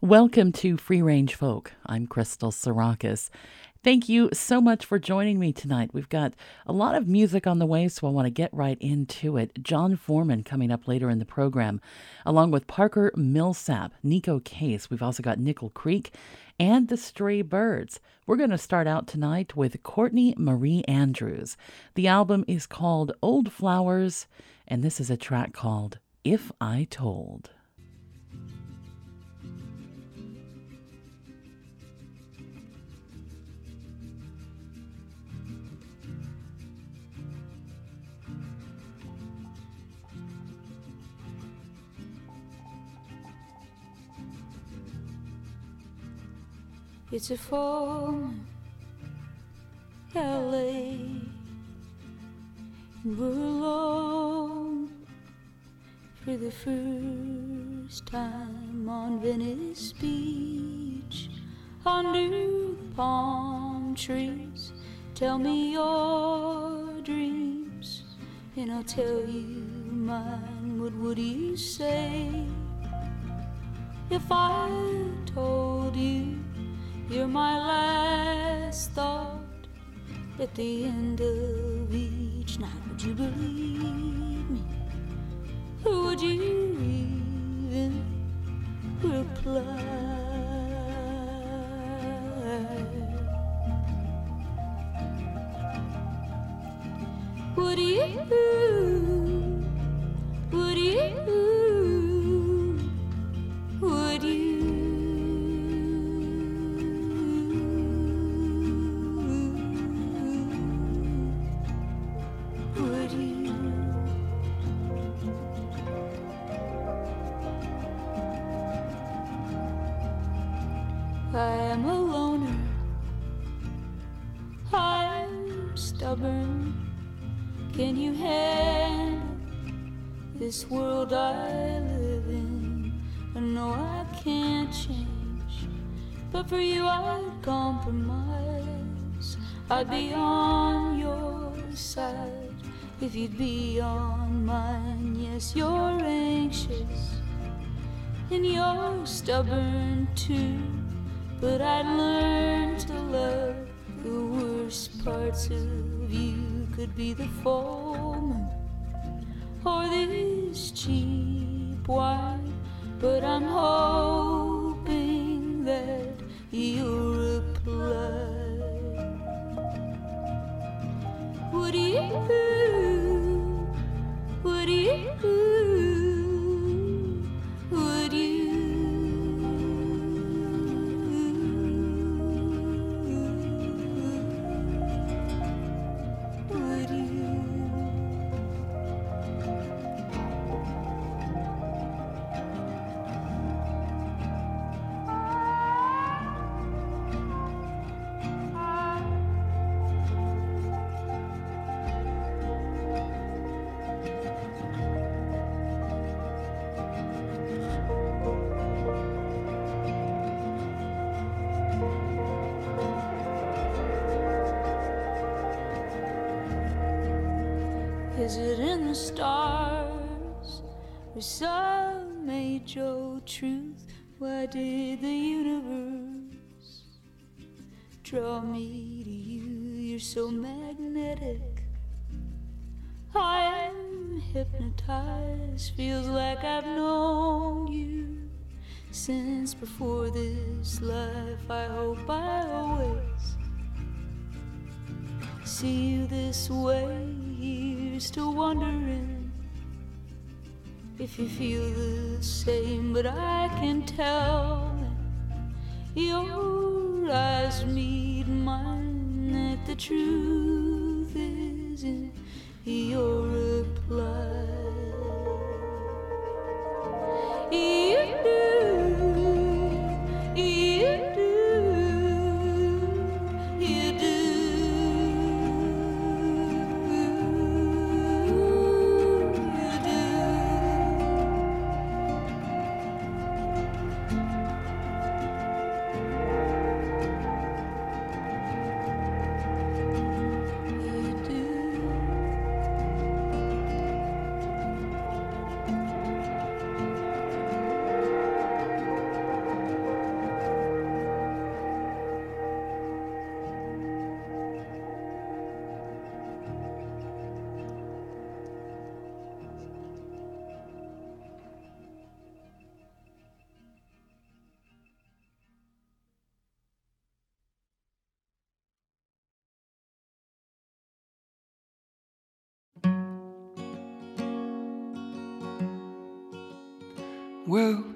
Welcome to Free Range Folk. I'm Crystal Sarakas. Thank you so much for joining me tonight. We've got a lot of music on the way, so I want to get right into it. John Foreman coming up later in the program, along with Parker Millsap, Neko Case. We've also got Nickel Creek and the Stray Birds. We're going to start out tonight with Courtney Marie Andrews. The album is called Old Flowers, and this is a track called If I Told. It's a phone, LA. And we're alone for the first time on Venice Beach under the palm trees. Tell me your dreams, and I'll tell you mine. What would you say if I told you? You're my last thought at the end of each night. Would you believe me? Would you even reply? Would you? Would you? Would you? But for you I'd compromise. I'd be on your side if you'd be on mine. Yes, you're anxious and you're stubborn too. But I'd learn to love the worst parts of you. Could be the foreman or this cheap wine. But I'm hoping that you'll reply. Would you? Would you? Would some major truth? Why did the universe draw me to you? You're so magnetic. I'm hypnotized. Feels like I've known you since before this life. I hope I always see you this way. Here's to wondering if you feel the same, but I can tell your eyes meet mine, that the truth is in your reply. You do,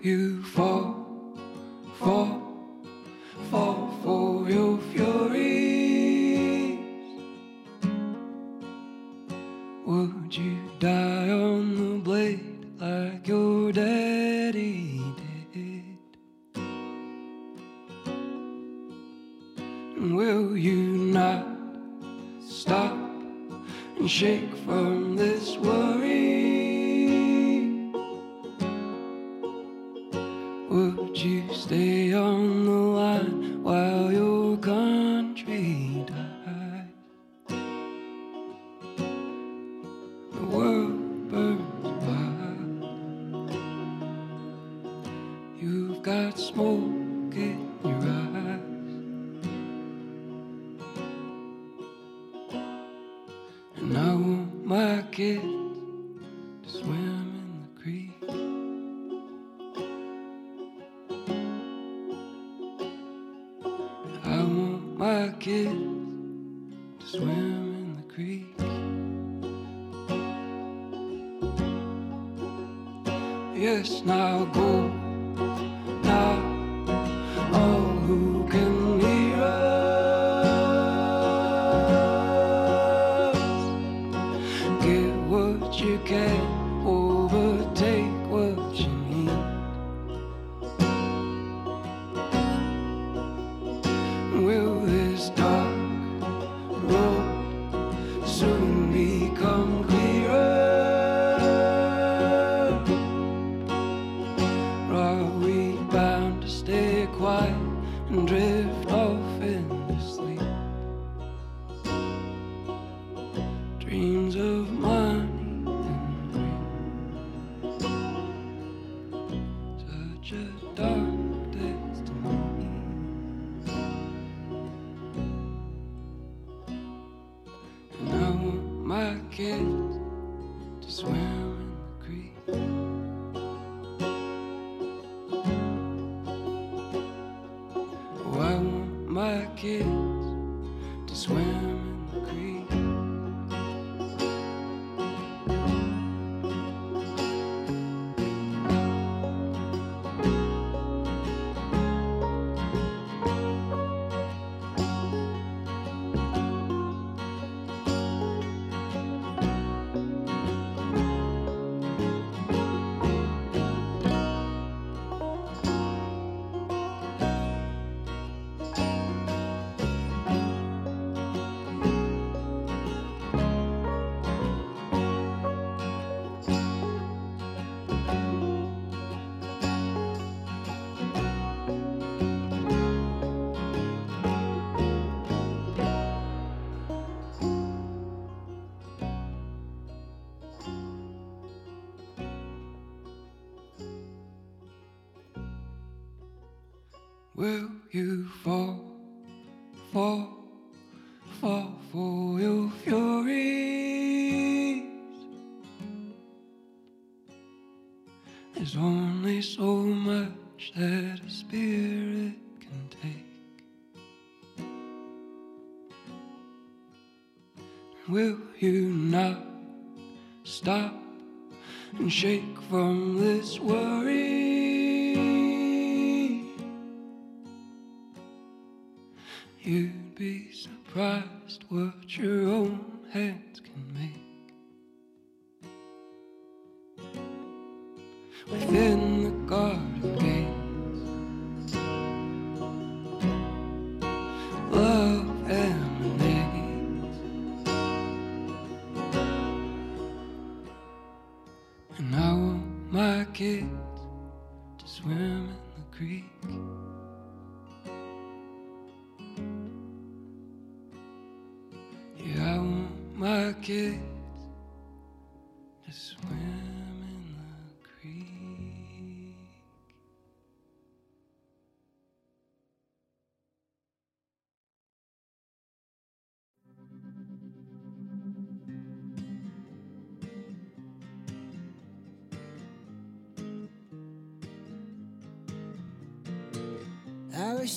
you fall, you fall,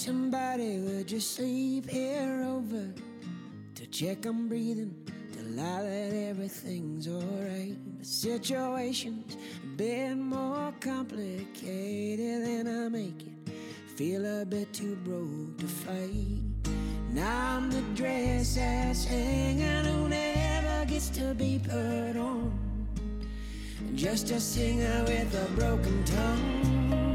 somebody would just sleep here over to check I'm breathing, to lie that everything's alright. The situations bit more complicated than I make it. Feel a bit too broke to fight. Now I'm the dress that's hanging who never gets to be put on. Just a singer with a broken tongue.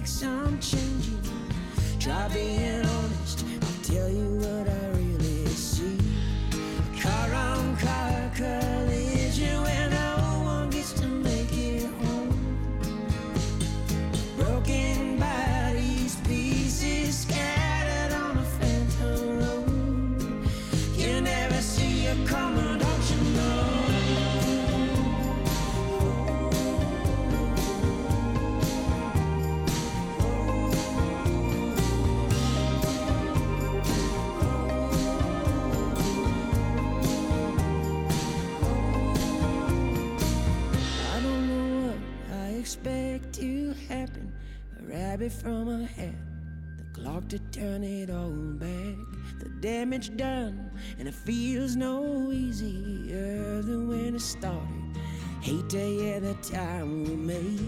make some changing. Try being from a hat. The clock to turn it all back. The damage done, and it feels no easier than when it started. Hate to hear the time we make.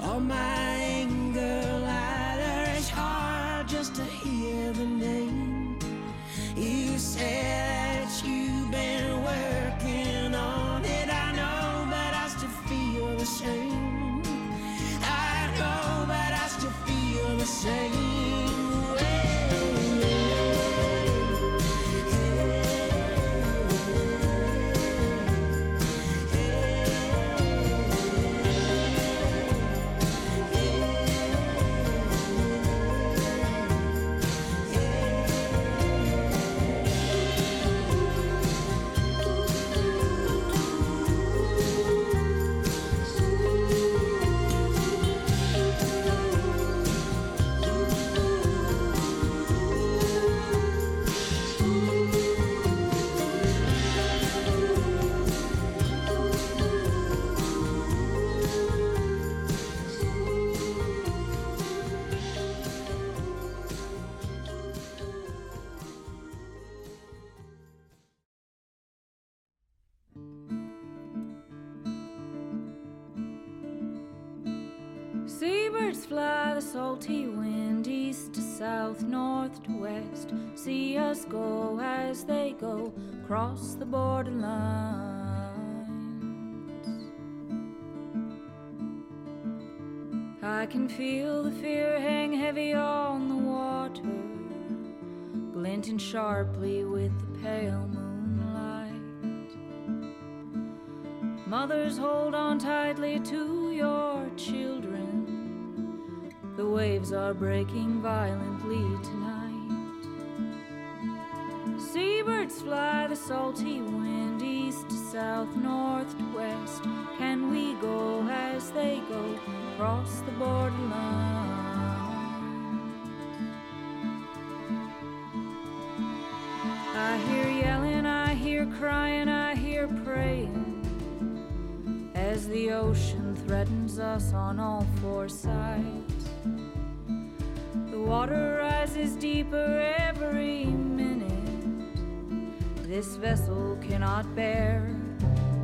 All my anger lighter, it's hard just to hear the name. You said salty wind east to south, north to west. See us go as they go, cross the borderlines. I can feel the fear hang heavy on the water, glinting sharply with the pale moonlight. Mothers, hold on tightly to your children the waves are breaking violently tonight. Seabirds fly the salty wind east to south, north to west. Can we go as they go across the borderline? I hear yelling, I hear crying, I hear praying as the ocean threatens us on all four sides water rises deeper every minute. This vessel cannot bear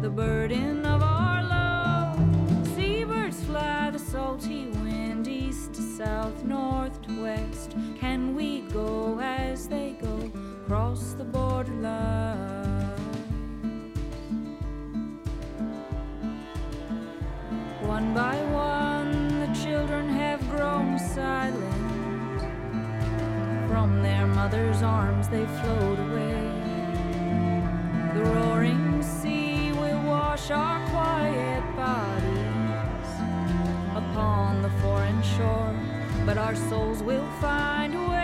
the burden of our load. Seabirds fly the salty wind east to south, north to west. Can we go as they go across the borderline? One by one, From their mother's arms they float away. The roaring sea will wash our quiet bodies upon the foreign shore, but our souls will find a way.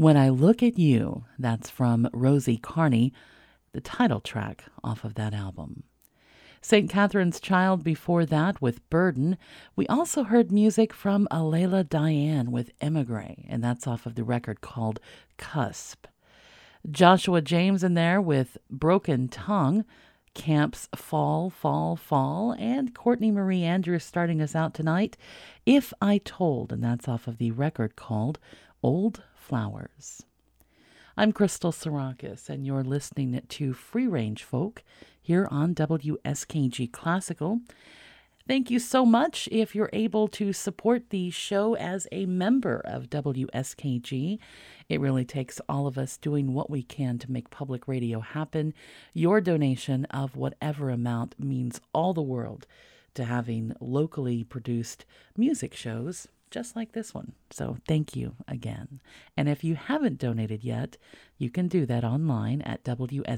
When I Look at You, that's from Rosie Carney, the title track off of that album. St. Catherine's Child before that with Burden. We also heard music from Alela Diane with Emigre, and that's off of the record called Cusp. Joshua James in there with Broken Tongue, Camps Fall, Fall, Fall, and Courtney Marie Andrews starting us out tonight, If I Told, and that's off of the record called Old flowers. I'm Crystal Sarakas, and you're listening to Free Range Folk here on WSKG Classical. Thank you so much if you're able to support the show as a member of WSKG. It really takes all of us doing what we can to make public radio happen. Your donation of whatever amount means all the world to having locally produced music shows just like this one. So thank you again. And if you haven't donated yet, you can do that online at wskg.org.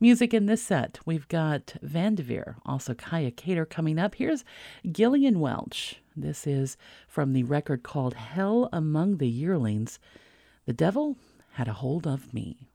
Music in this set, we've got Vandaveer, also Kaia Kater coming up. Here's Gillian Welch. This is from the record called Hell Among the Yearlings. The Devil Had a Hold of Me.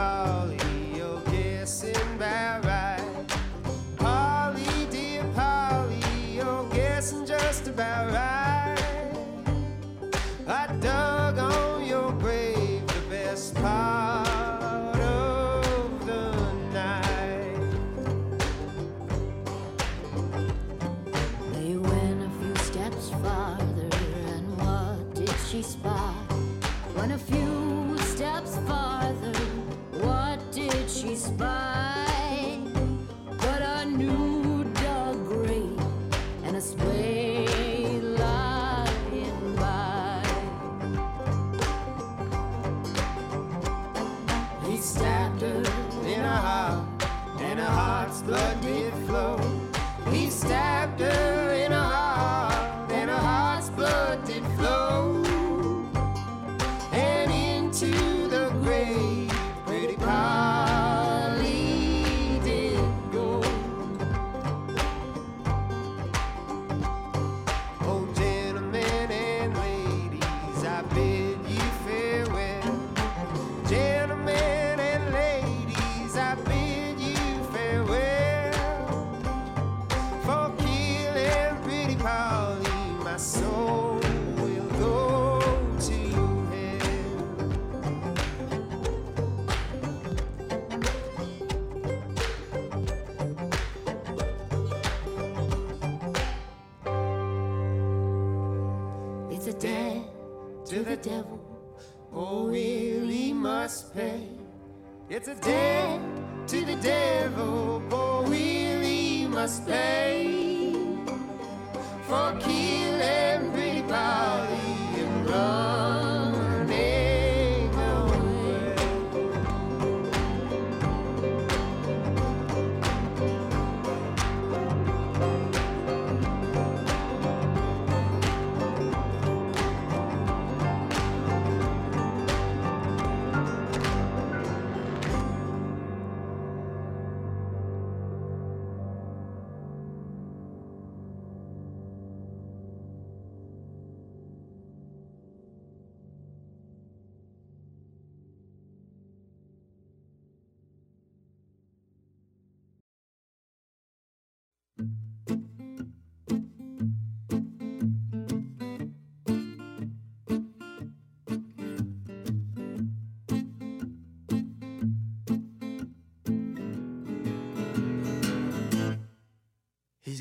about It's a debt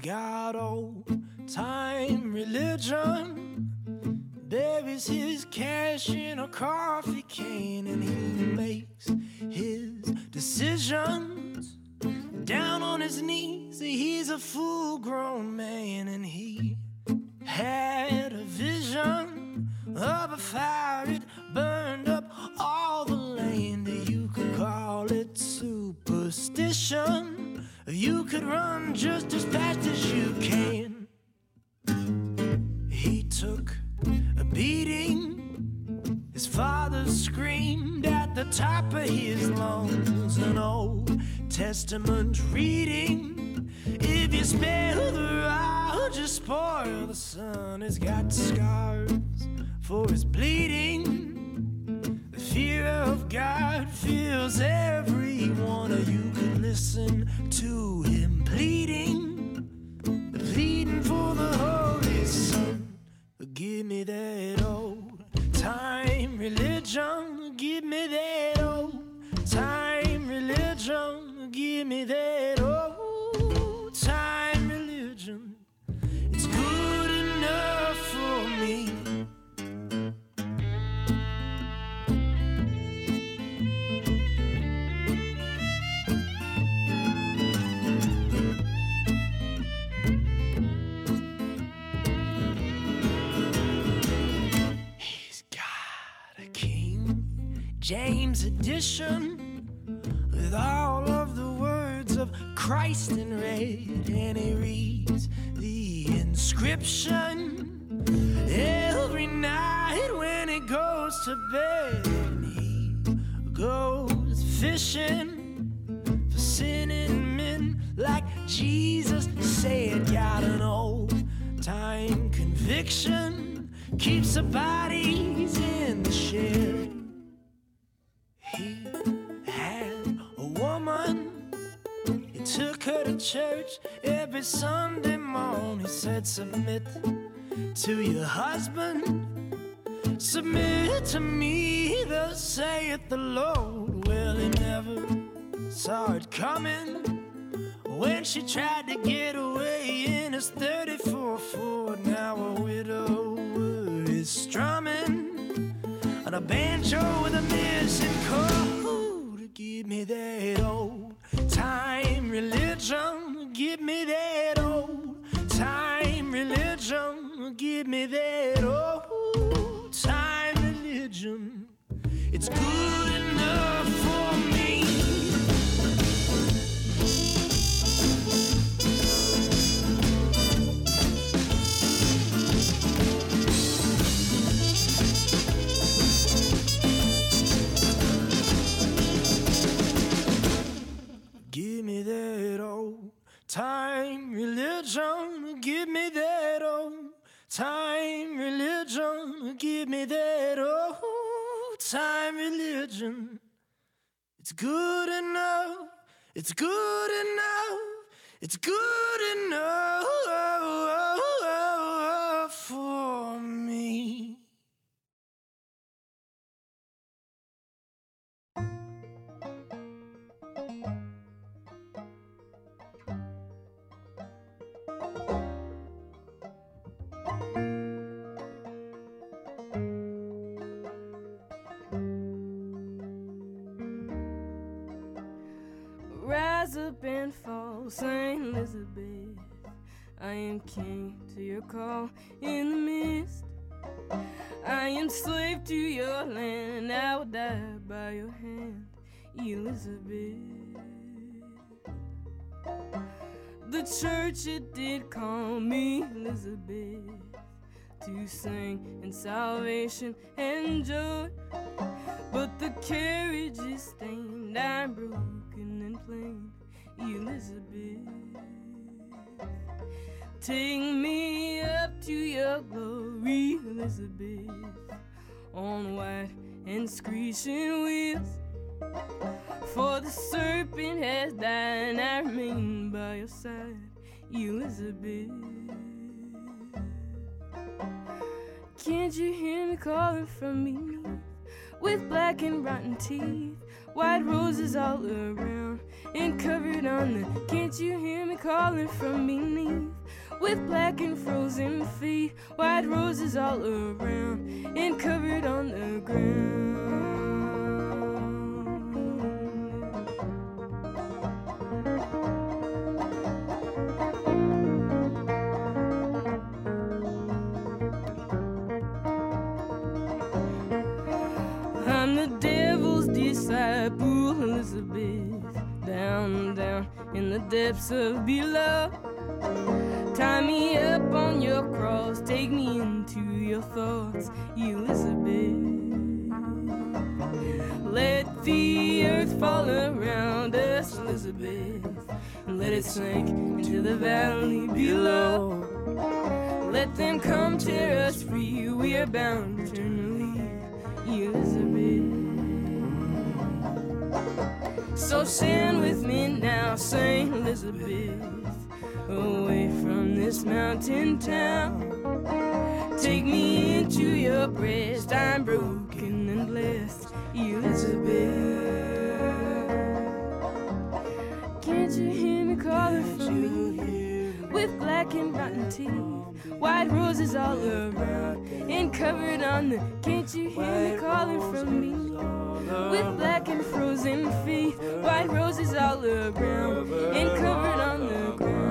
Got old time religion. Buries his cash in a coffee sun. He's got scars for his bleeding. The fear of God fills every one of you. Could listen to him pleading, pleading for the Holy Son. Give me that old time religion. Give me that old time religion. Give me that James edition with all of the words of Christ in red, and he reads the inscription every night when he goes to bed. And he goes fishing for sinning men like Jesus said. Got an old time conviction, keeps the bodies in the shed. He had a woman, he took her to church every Sunday morning. He said, Submit to your husband. Submit to me, thus saith the Lord. Well, he never saw it coming when she tried to get away in his 34 Ford. Now a widower is strumming a banjo with a missing chord. Give me that old time religion. Give me that old time religion. Give me that old time religion. It's good enough Give me that old time religion. Give me that old time religion. Give me that old time religion. It's good enough. It's good enough. It's good enough for me. Slip and fall, Saint Elizabeth. I am king to your call in the mist. I am slave to your land, and I will die by your hand, Elizabeth. The church it did call me Elizabeth to sing in salvation and joy, but the carriage is stained, I'm broken and plain, Elizabeth. Take me up to your glory, Elizabeth, on white and screeching wheels. For the serpent has died, and I remain by your side, Elizabeth. Can't you hear me calling from me? With black and rotten teeth, white roses all around, and covered on the. Can't you hear me calling from beneath? with black and frozen feet, white roses all around, and covered on the ground. I'm the devil's disciple, Elizabeth, in the depths of below. Tie me up on your cross, take me into your thoughts, Elizabeth. Let the earth fall around us, Elizabeth, let it sink into the valley below. Let them come tear us free, we are bound eternally, Elizabeth. So stand with me now, Saint Elizabeth away from this mountain town. Take me into your breast, I'm broken and blessed, Elizabeth. Can't you hear me calling for me? With black and rotten teeth, white roses all around, and covered on the. Can't you hear me calling from me? With black and frozen feet, white roses all around, and covered on the ground.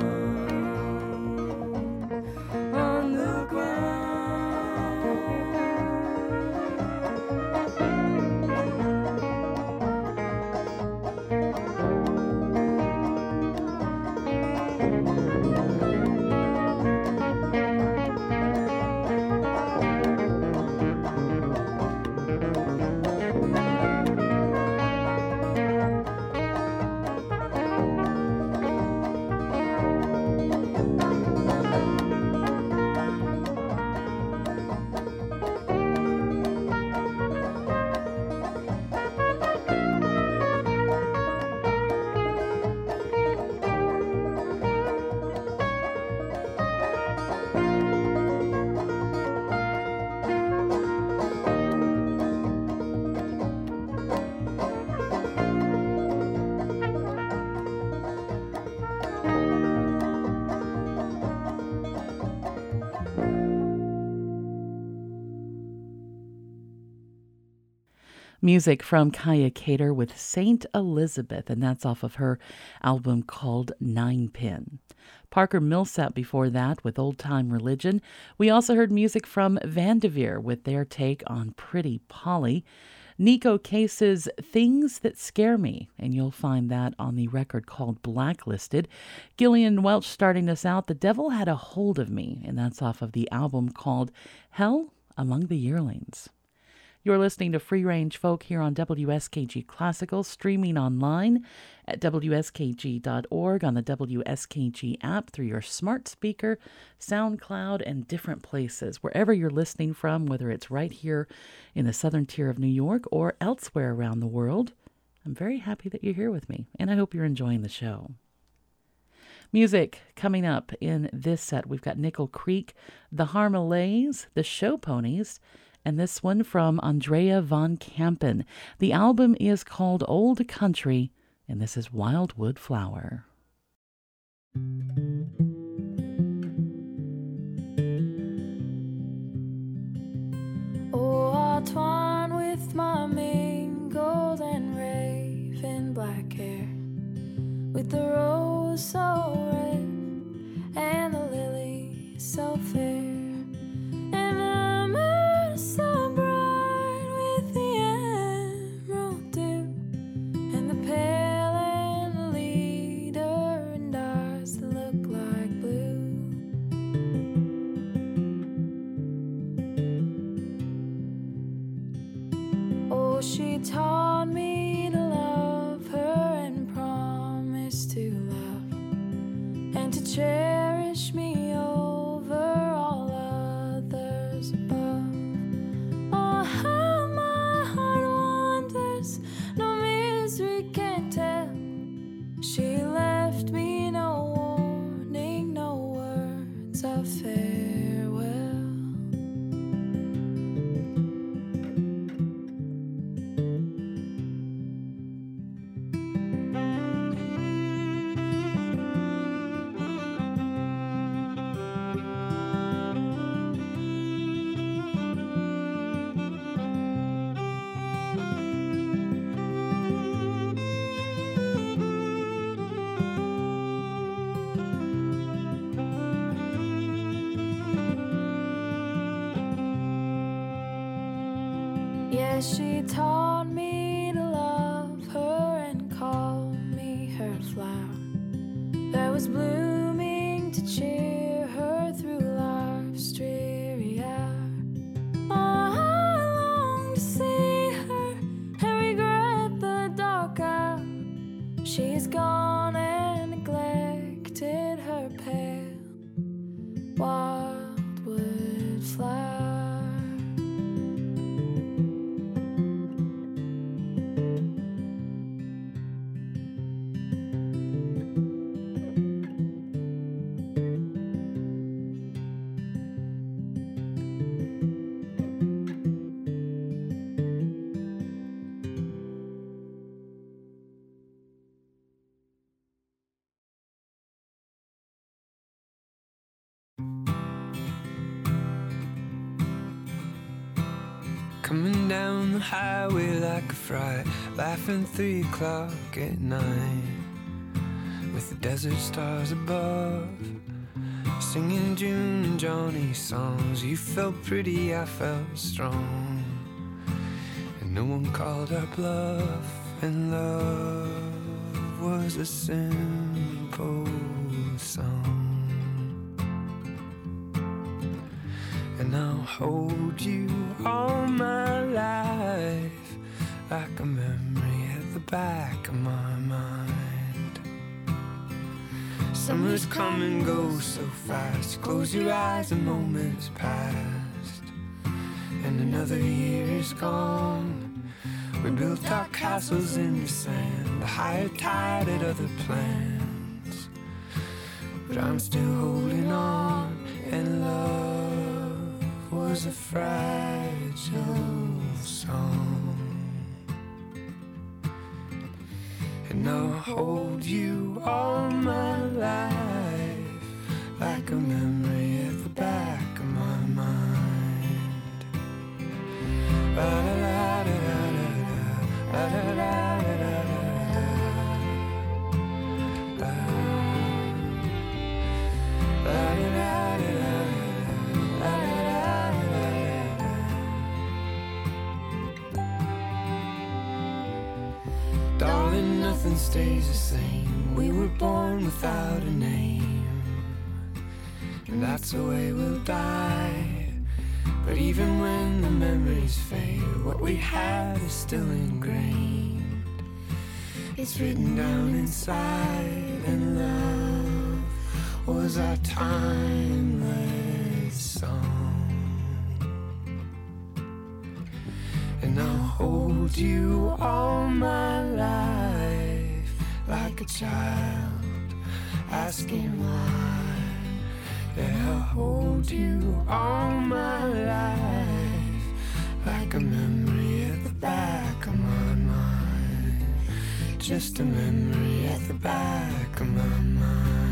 Music from Kaia Kater with Saint Elizabeth, and that's off of her album called Nine Pin. Parker Millsap before that with Old Time Religion. We also heard music from Vandaveer with their take on Pretty Polly. Neko Case's Things That Scare Me, and you'll find that on the record called Blacklisted. Gillian Welch starting us out, The Devil Had a Hold of Me, and that's off of the album called Hell Among the Yearlings. You're listening to Free Range Folk here on WSKG Classical, streaming online at WSKG.org on the WSKG app through your smart speaker, SoundCloud, and different places. Wherever you're listening from, whether it's right here in the southern tier of New York or elsewhere around the world, I'm very happy that you're here with me, and I hope you're enjoying the show. Music coming up in this set. We've got Nickel Creek, the Harmaleighs, the Show Ponies, and this one from Andrea von Kampen. The album is called Old Country, and this is Wildwood Flower. Oh, I'll twine with my mane, gold and raven black hair, with the rose so red and the lily so fair. Laughing three o'clock at night. With the desert stars above, singing June and Johnny songs. You felt pretty, I felt strong. And no one called our bluff, and love was a simple song. And I'll hold you all my life like a memory at the back of my mind. Summers come and go so fast. Close your eyes, a moment's past, and another year is gone. We built our castles in the sand, the higher tide at other plans. But I'm still holding on, and love was a fragile song. And I'll hold you all my life like a memory at the back of my mind. La-la-la-da-da-da-da, la-la-la-da-da-da-da. Nothing stays the same. We were born without a name, and that's the way we'll die. But even when the memories fade, what we had is still ingrained. It's written down inside, and love was our timeless song. And I'll hold you all my life like a child asking why. Yeah, I'll hold you all my life like a memory at the back of my mind. Just a memory at the back of my mind.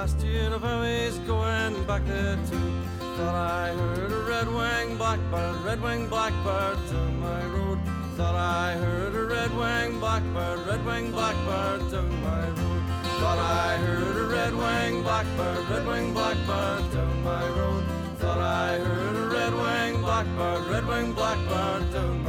last year of how he's going back there too. Thought I heard a red-winged blackbird, red-winged blackbird down my road. Thought I heard a red-winged blackbird, red-winged blackbird down my road. Thought I heard a red-winged blackbird, red-winged blackbird down my road. Thought I heard a red-winged blackbird, red-winged blackbird down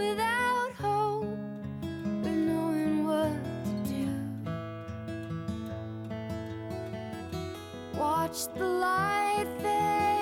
without hope or knowing what to do. Watch the light fade.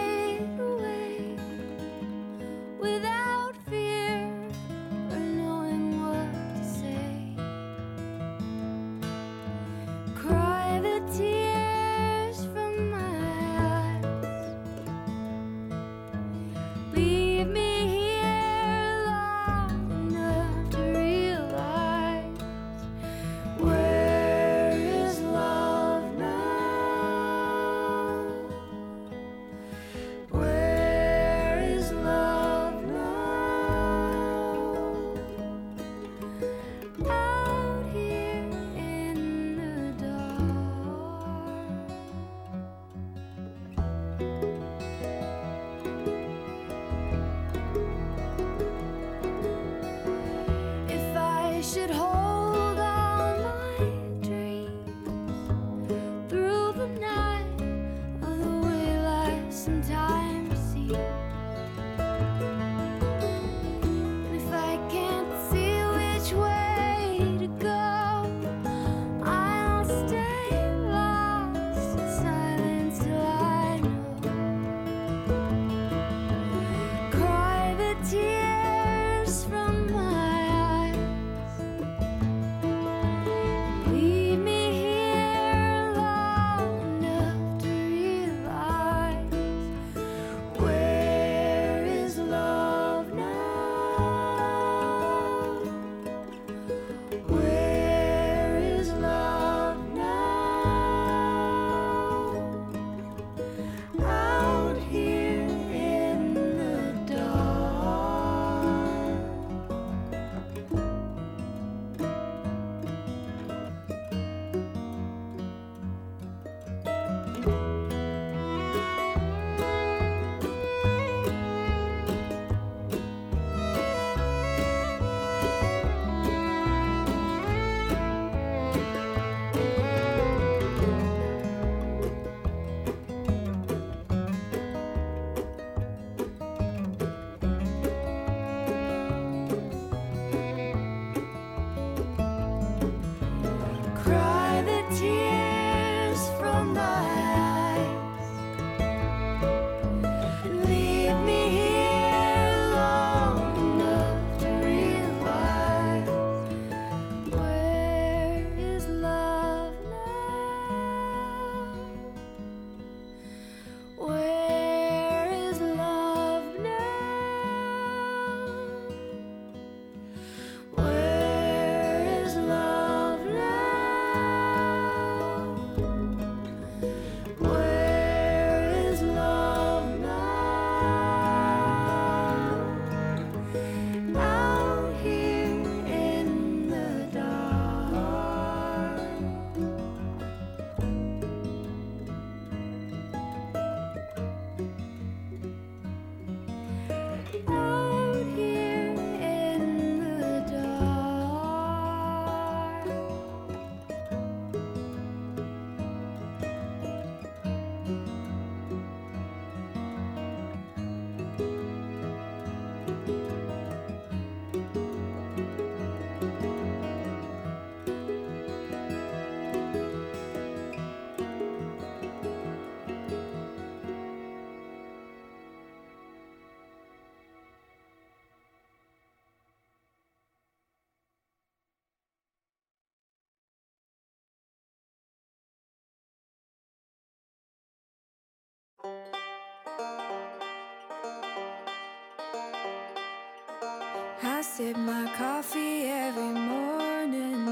I sip my coffee every morning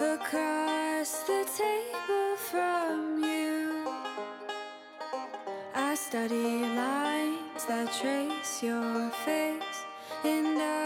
across the table from you. I study lines that trace your face, and I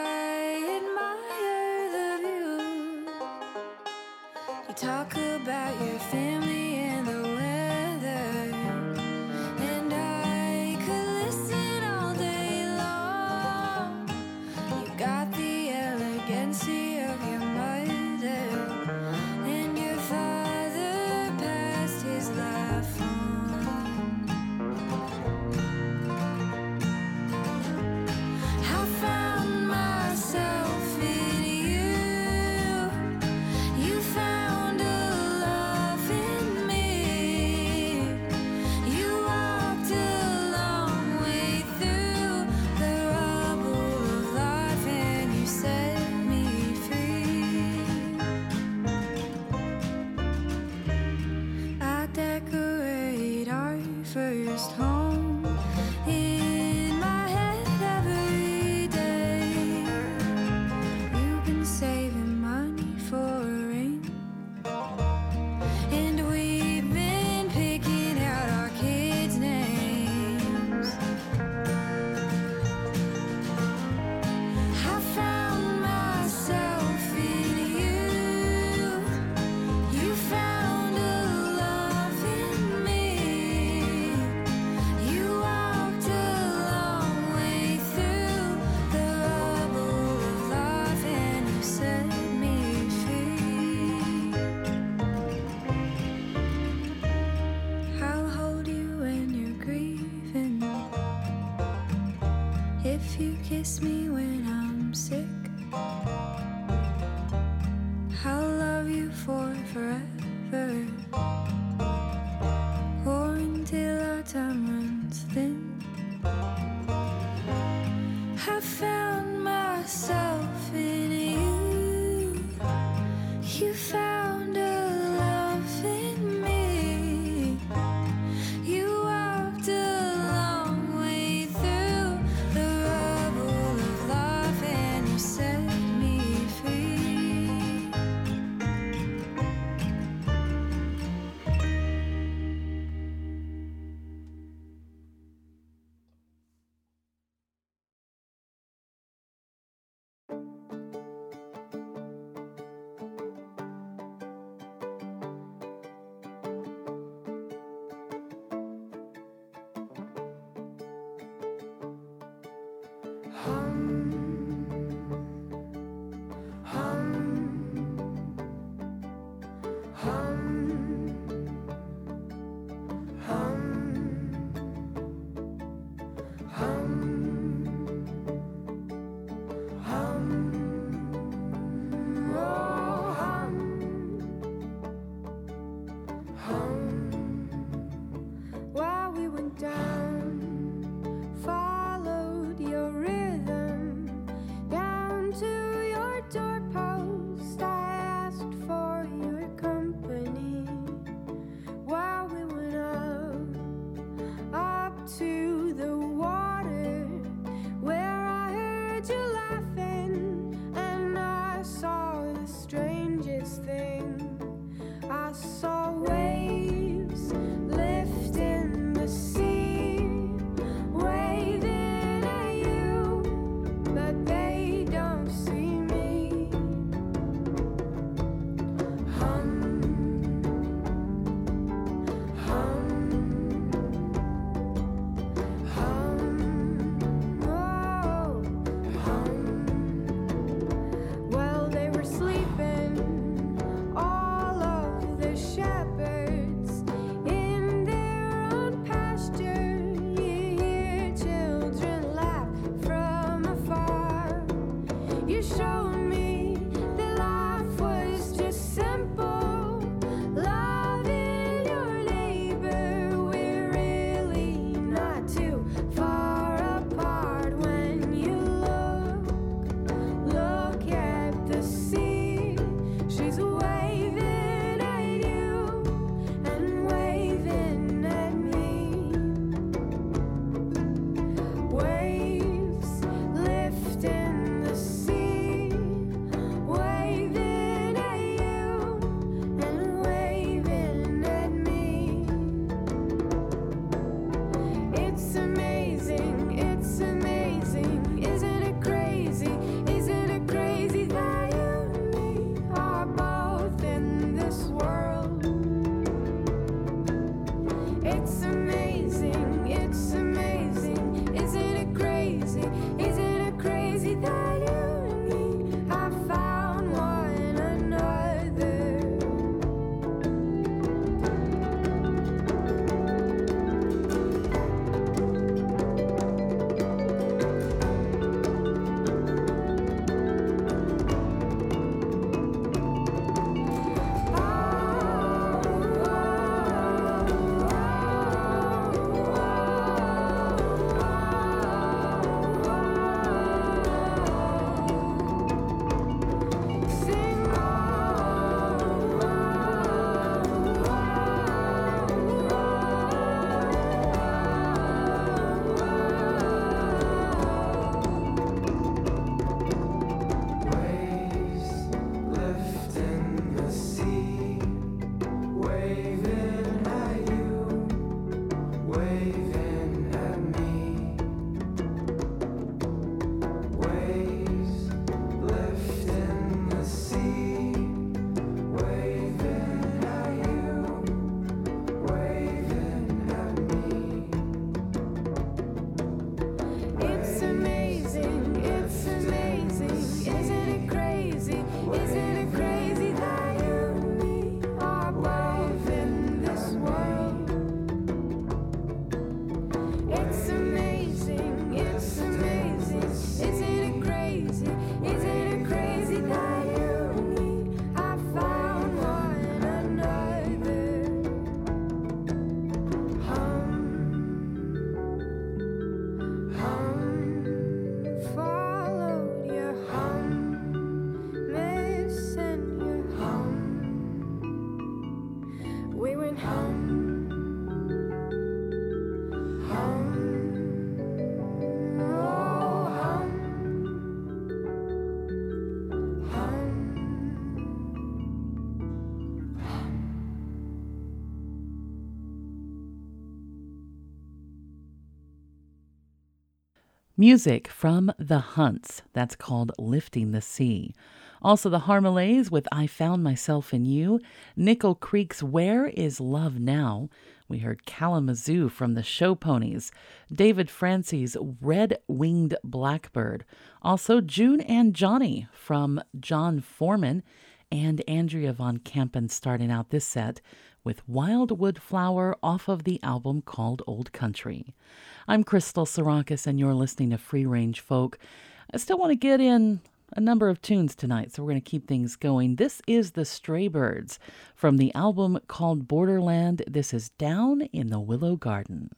Music from The Hunts. That's called Lifting the Sea. Also, the Harmaleighs with I Found Myself in You. Nickel Creek's Where Is Love Now? We heard Kalamazoo from the Show Ponies. David Francey's Red Winged Blackbird. Also, June and Johnny from John Foreman. And Andrea Von Kampen starting out this set with Wildwood Flower off of the album called Old Country. I'm Crystal Sarakas, and you're listening to Free Range Folk. I still want to get in a number of tunes tonight, so we're going to keep things going. This is the Stray Birds from the album called Borderland. This is Down in the Willow Garden.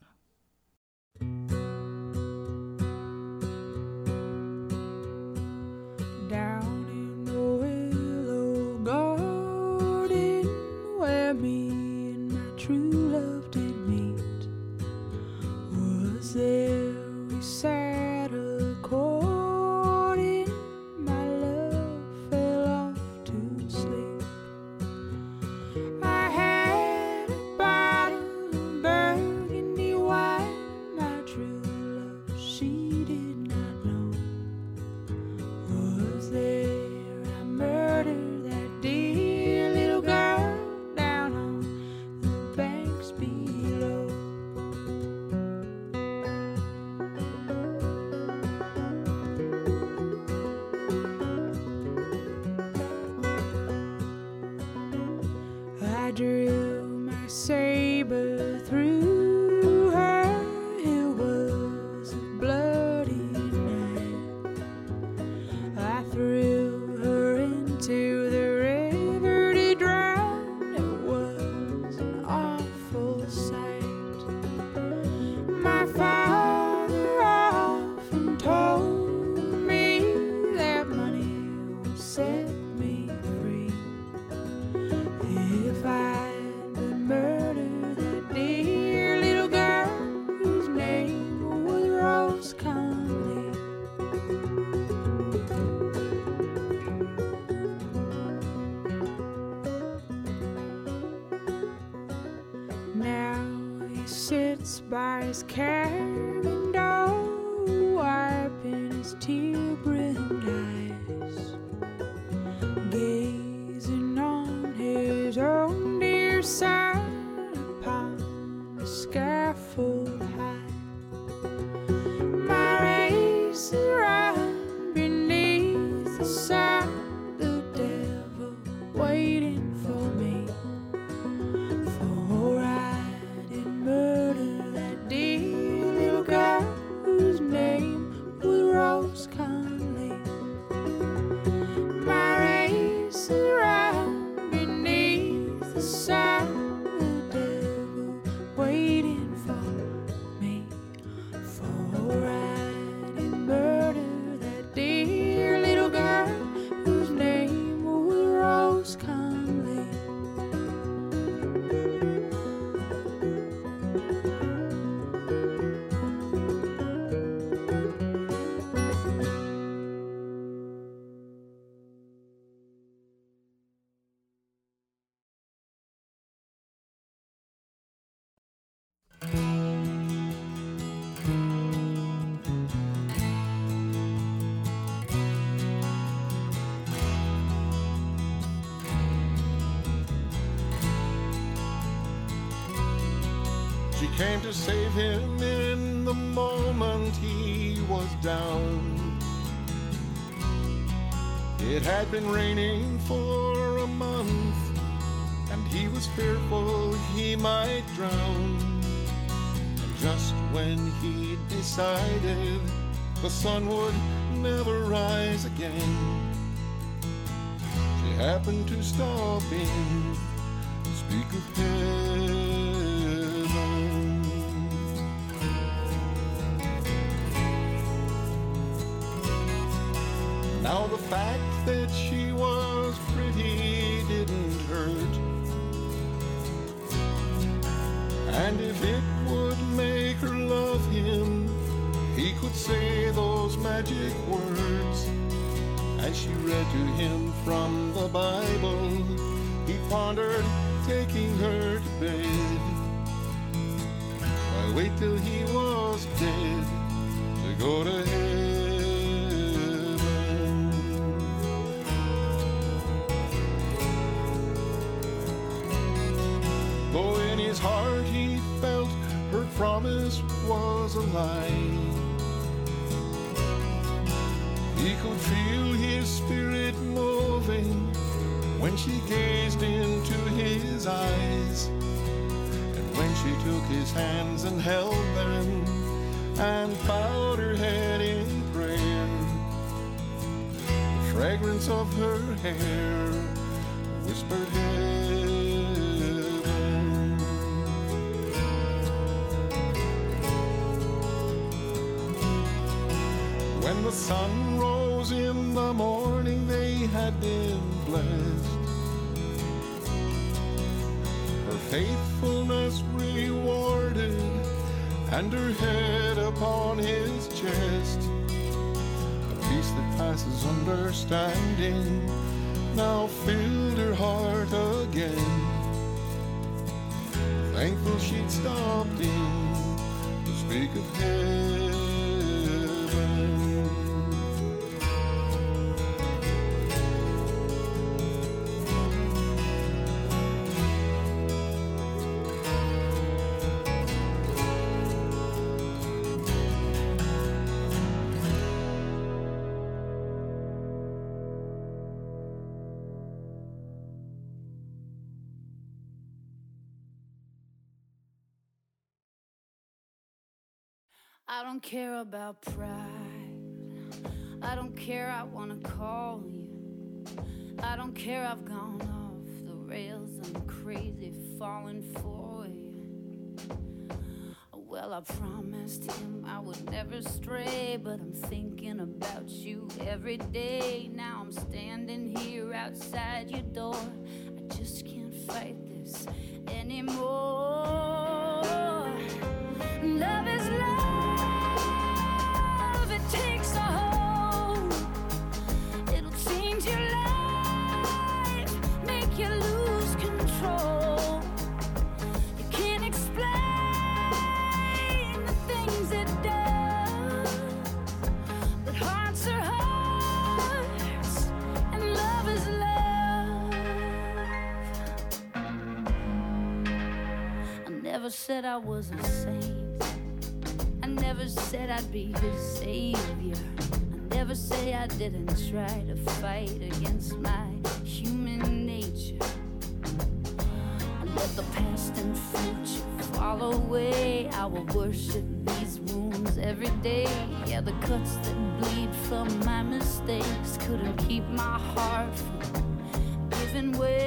Wait. Came to save him in the moment he was down. It had been raining for a month, and he was fearful he might drown. And just when he decided the sun would never rise again, she happened to stop in speak of him. Fact that she was pretty didn't hurt. And if it would make her love him, he could say those magic words. As she read to him from the Bible, he pondered taking her to bed. Why wait till he was promise was a lie, he could feel his spirit moving when she gazed into his eyes. And when she took his hands and held them and bowed her head in prayer, the fragrance of her hair whispered heaven. When the sun rose in the morning, they had been blessed. Her faithfulness rewarded, and her head upon his chest. A peace that passes understanding now filled her heart again. Thankful she'd stopped in to speak of heaven. I don't care about pride. I don't care, I wanna call you. I don't care, I've gone off the rails. I'm crazy falling for you. Well, I promised him I would never stray, but I'm thinking about you every day. Now I'm standing here outside your door. I just can't fight this anymore. Never said I was a saint. I never said I'd be his savior. I never say I didn't try to fight against my human nature. I let the past and future fall away. I will worship these wounds every day. Yeah, the cuts that bleed from my mistakes couldn't keep my heart from giving way.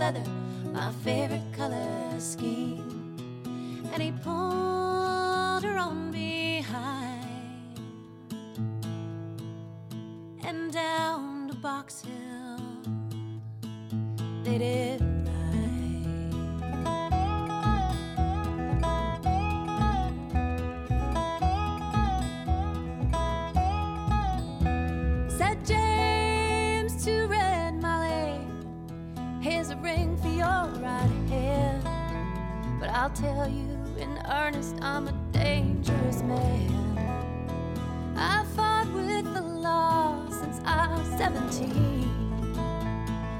leather, my favorite color scheme. And he pulled her on behind and down to Box Hill. They did. I'll tell you in earnest, I'm a dangerous man. I fought with the law since I was 17.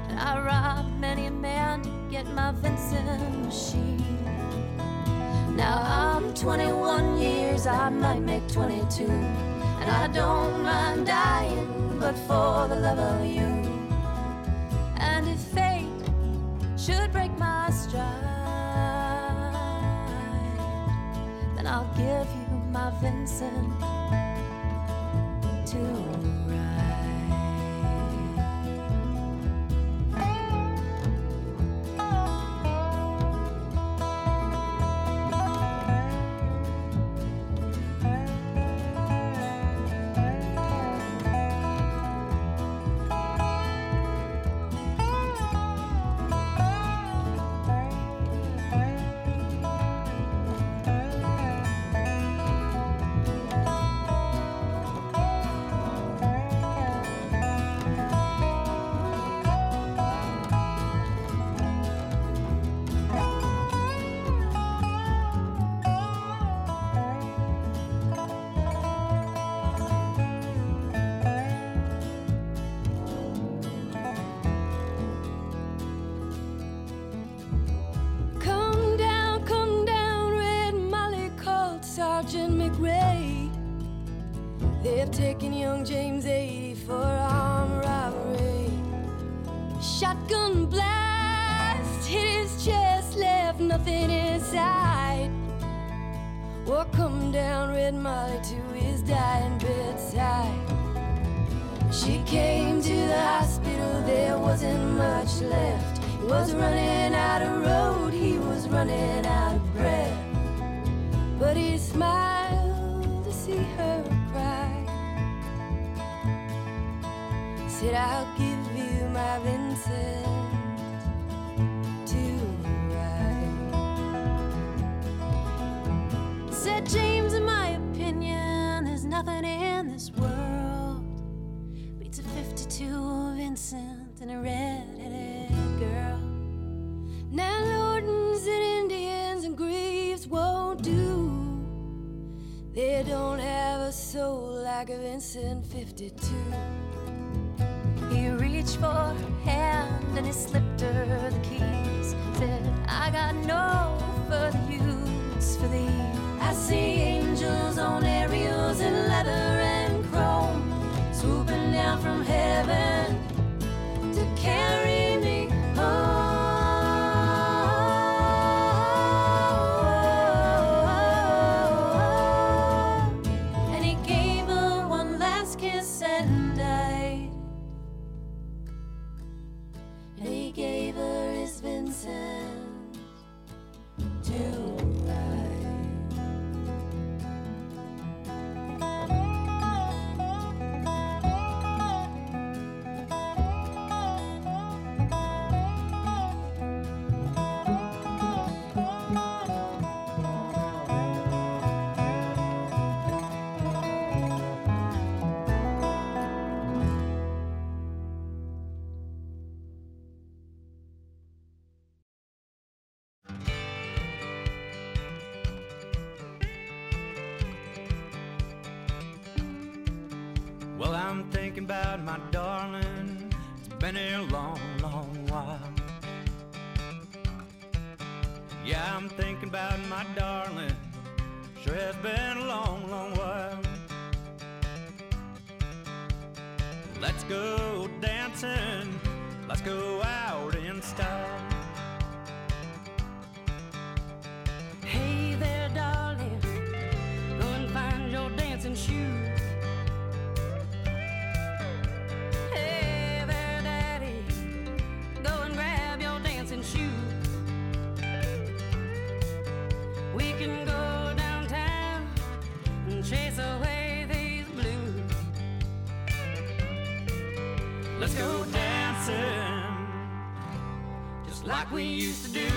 And I robbed many a man to get my Vincent machine. Now I'm 21 years, I might make 22. And I don't mind dying, but for the love of you. give you my Vincent. dancing 52. about my darling. Sure has been a long, long while. Let's go dancing. Let's go out in style. we used to do.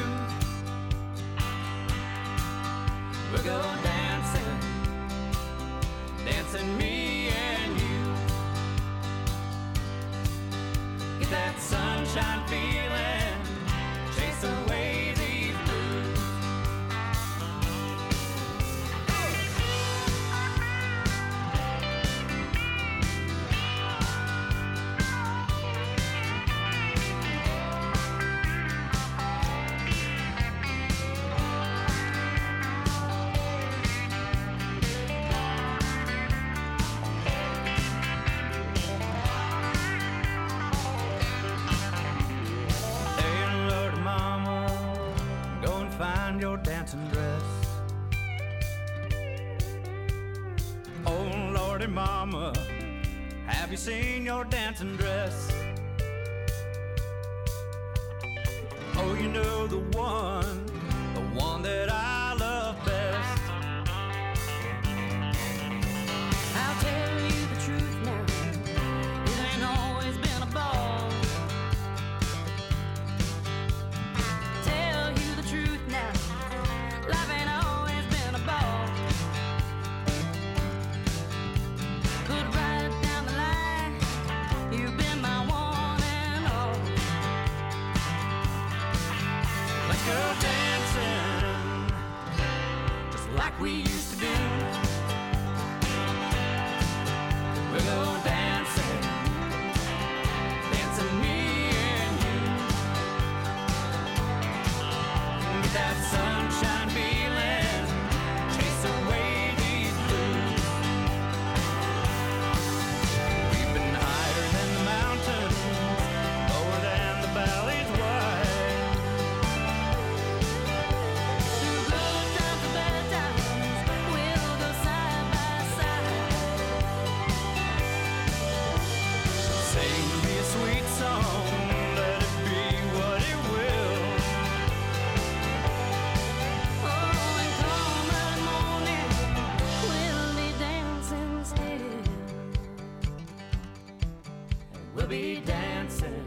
We'll be dancing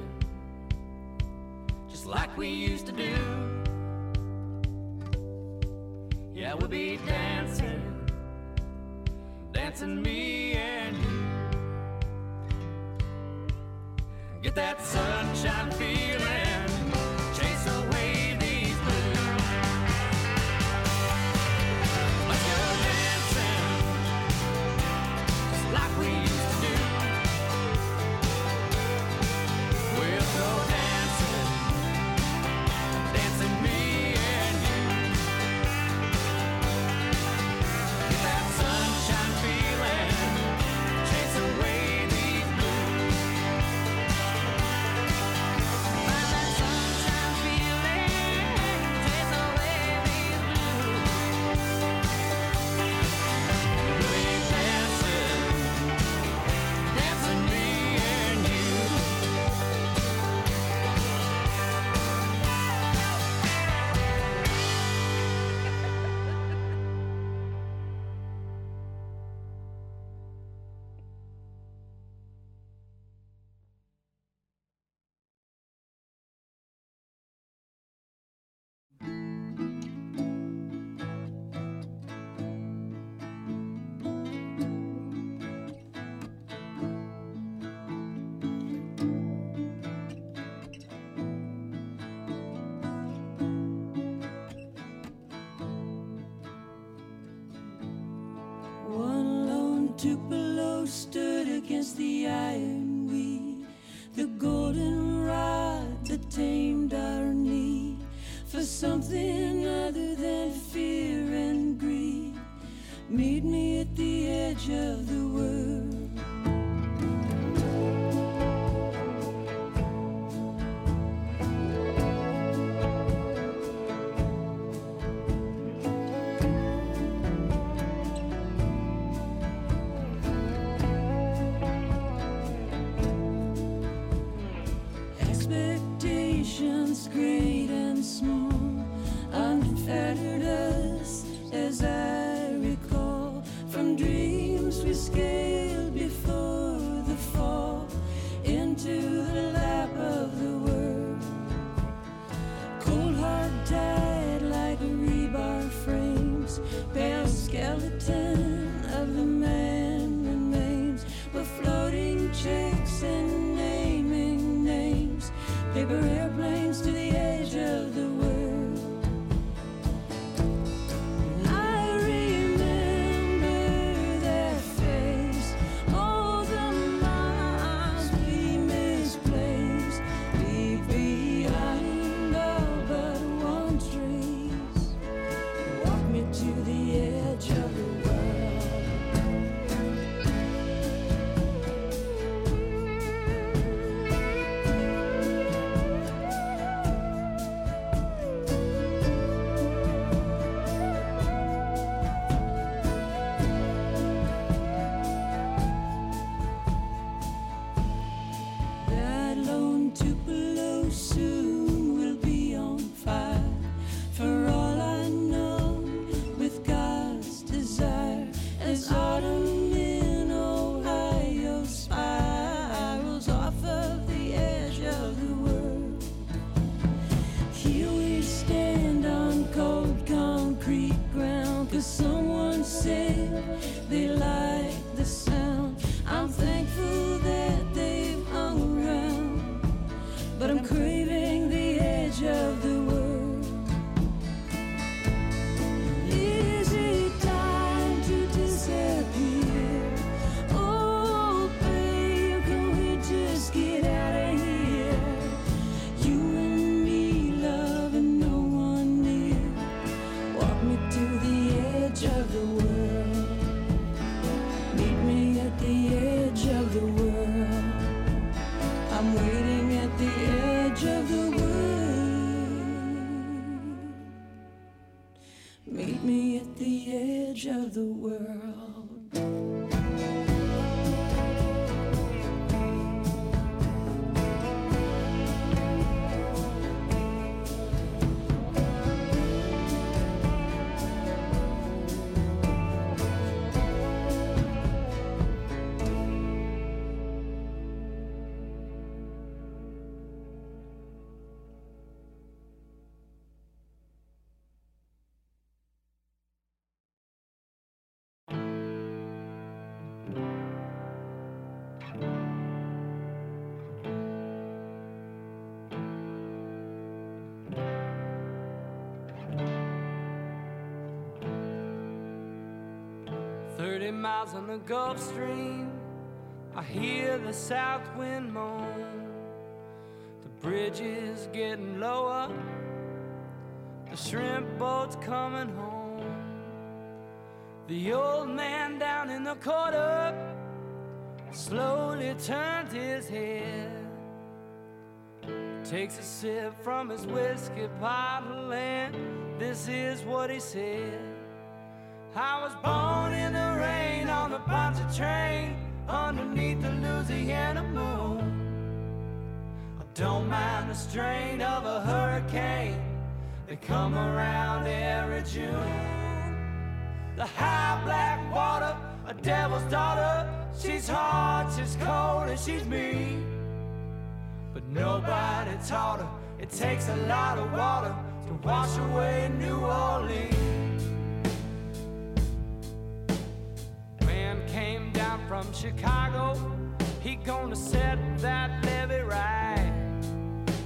just like we used to do. Yeah, we'll be dancing, dancing me and you. Get that sunshine feeling. 30 miles on the Gulf Stream, I hear the south wind moan. The bridge is getting lower, the shrimp boat's coming home. The old man down in the quarter slowly turns his head, takes a sip from his whiskey bottle, and this is what he says. I was born in the rain on the Pontchartrain underneath the Louisiana moon. I don't mind the strain of a hurricane They come around every June. The high black water, a devil's daughter. She's hot, she's cold, and she's mean. But nobody taught her it takes a lot of water to wash away New Orleans. From Chicago, he gonna set that levee right.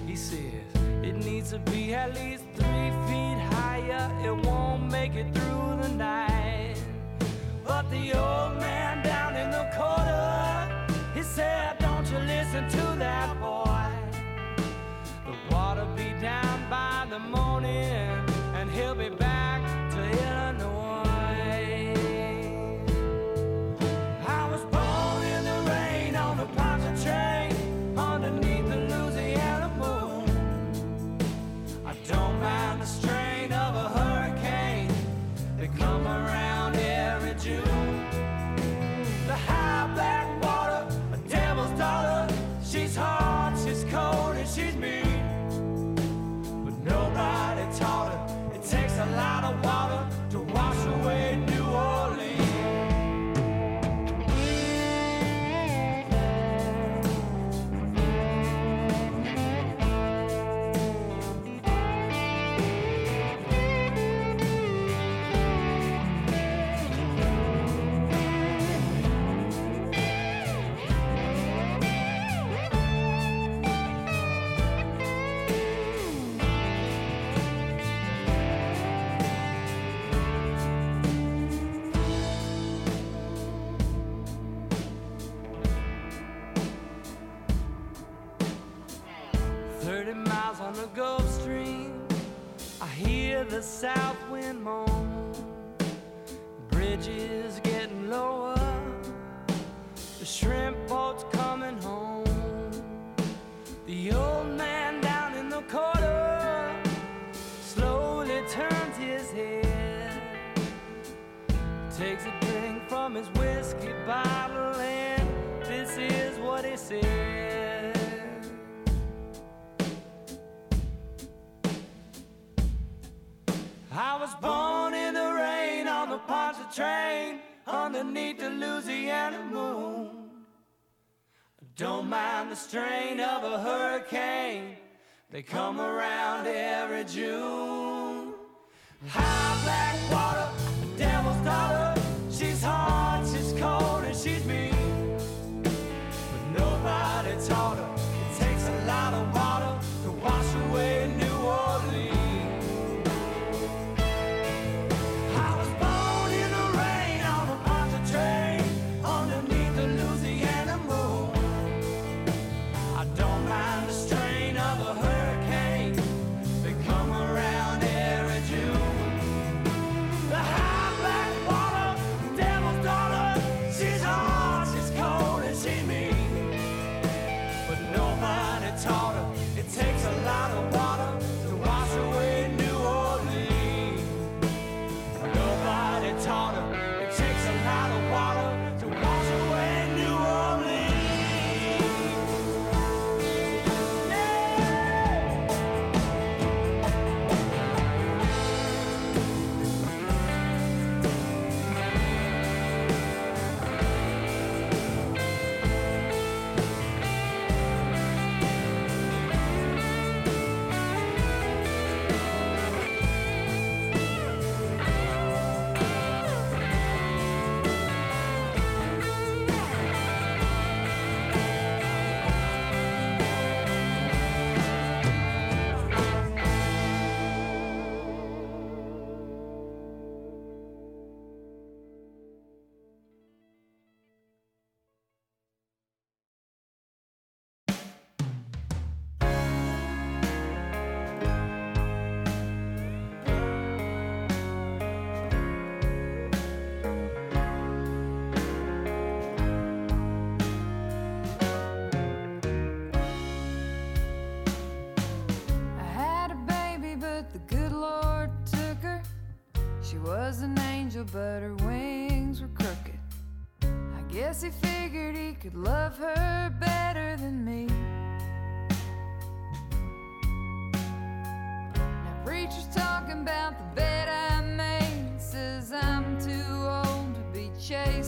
He says it needs to be at least three feet higher, it won't make it through the night. But the old man south They come around every June. High black water. could love her better than me. Now, preacher's talking about the bed I made, says I'm too old to be chased.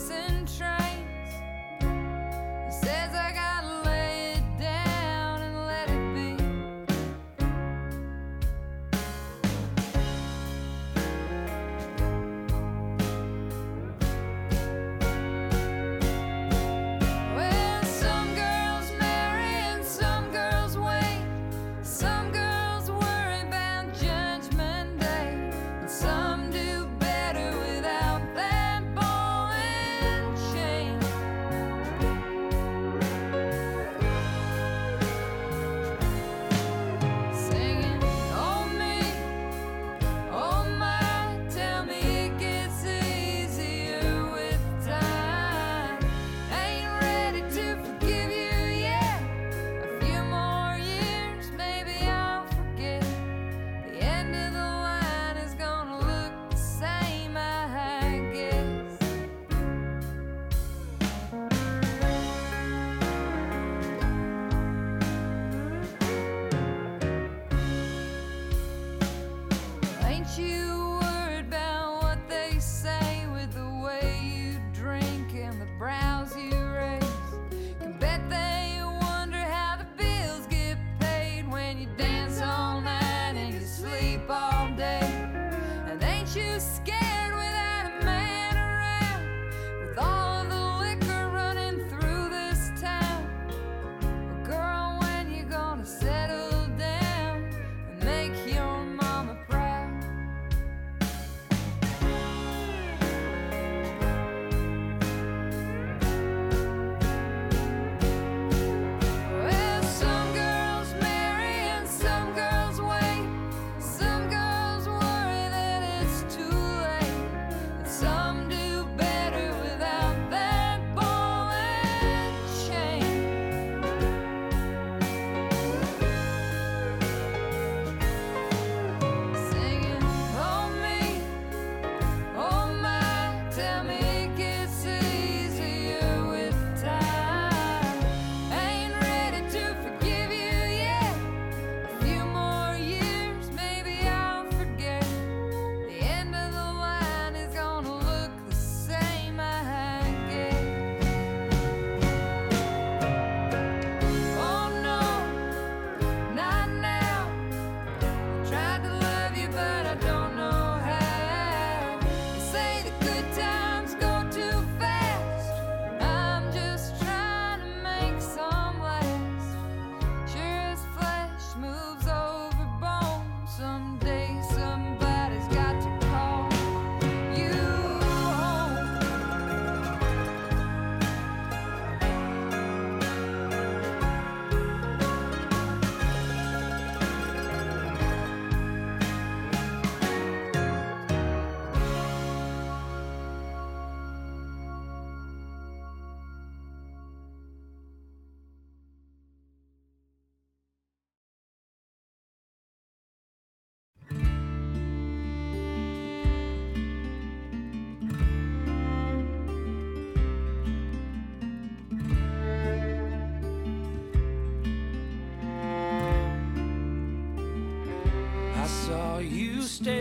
staring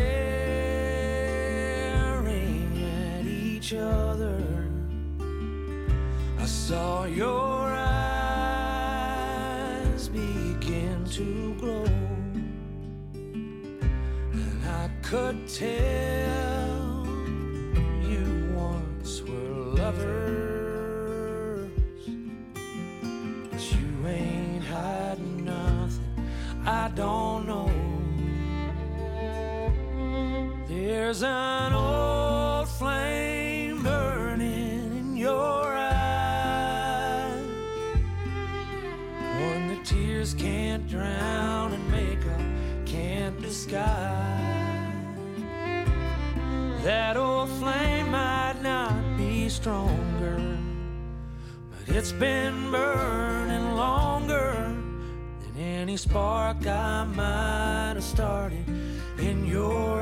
at each other. I saw your eyes begin to glow, and I could tell. It's been burning longer than any spark I might have started in your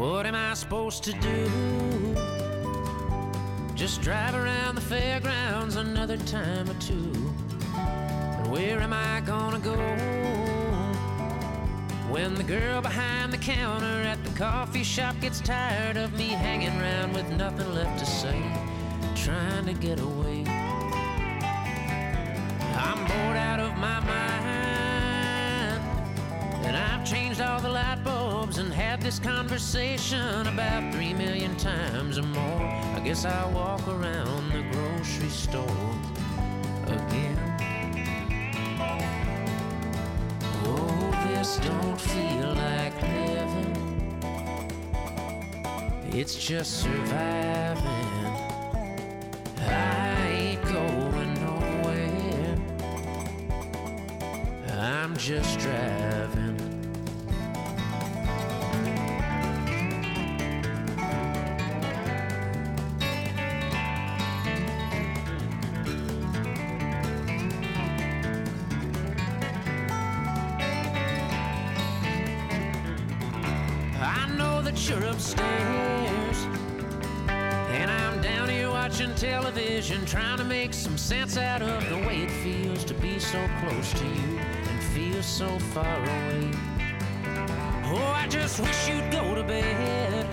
What am I supposed to do? Just drive around the fairgrounds another time or two. And where am I gonna go? When the girl behind the counter at the coffee shop gets tired of me hanging around with nothing left to say, trying to get away. I'm bored out of my mind, changed all the light bulbs and had this conversation about three million times or more. I guess I'll walk around the grocery store again. Oh, this don't feel like living. It's just surviving. I ain't going nowhere. I'm just driving. Television, trying to make some sense out of the way it feels to be so close to you and feel so far away. Oh, I just wish you'd go to bed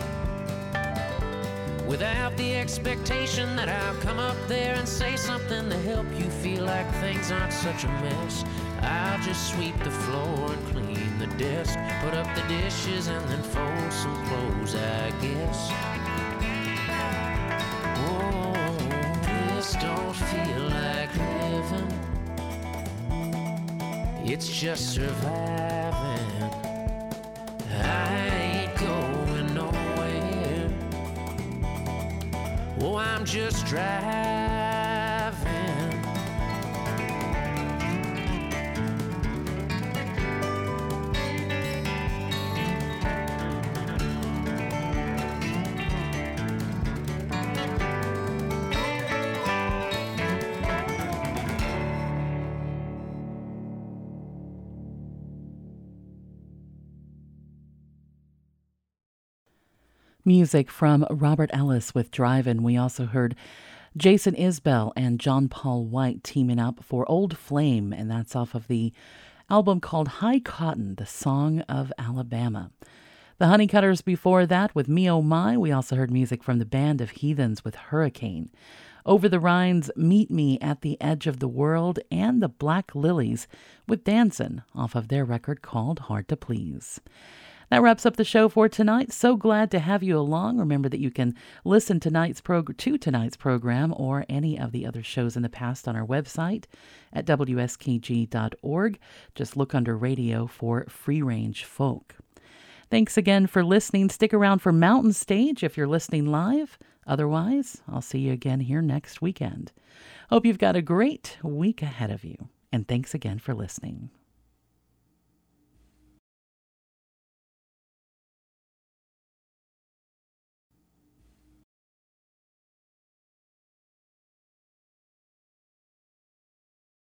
without the expectation that I'll come up there and say something to help you feel like things aren't such a mess. I'll just sweep the floor and clean the desk, put up the dishes, and then fold some clothes, I guess. It's just surviving. I ain't going nowhere. Oh, I'm just driving. Music from Robert Ellis with Drivin'. We also heard Jason Isbell and John Paul White teaming up for Old Flame, and that's off of the album called High Cotton, the Song of Alabama. The Honeycutters before that with Me Oh My. We also heard music from the Band of Heathens with Hurricane. Over the Rhine's, Meet Me at the Edge of the World, and the Black Lillies with Dancin' off of their record called Hard to Please. That wraps up the show for tonight. So glad to have you along. Remember that you can listen tonight's prog- to tonight's program or any of the other shows in the past on our website at wskg.org. Just look under radio for Free Range Folk. Thanks again for listening. Stick around for Mountain Stage if you're listening live. Otherwise, I'll see you again here next weekend. Hope you've got a great week ahead of you. And thanks again for listening.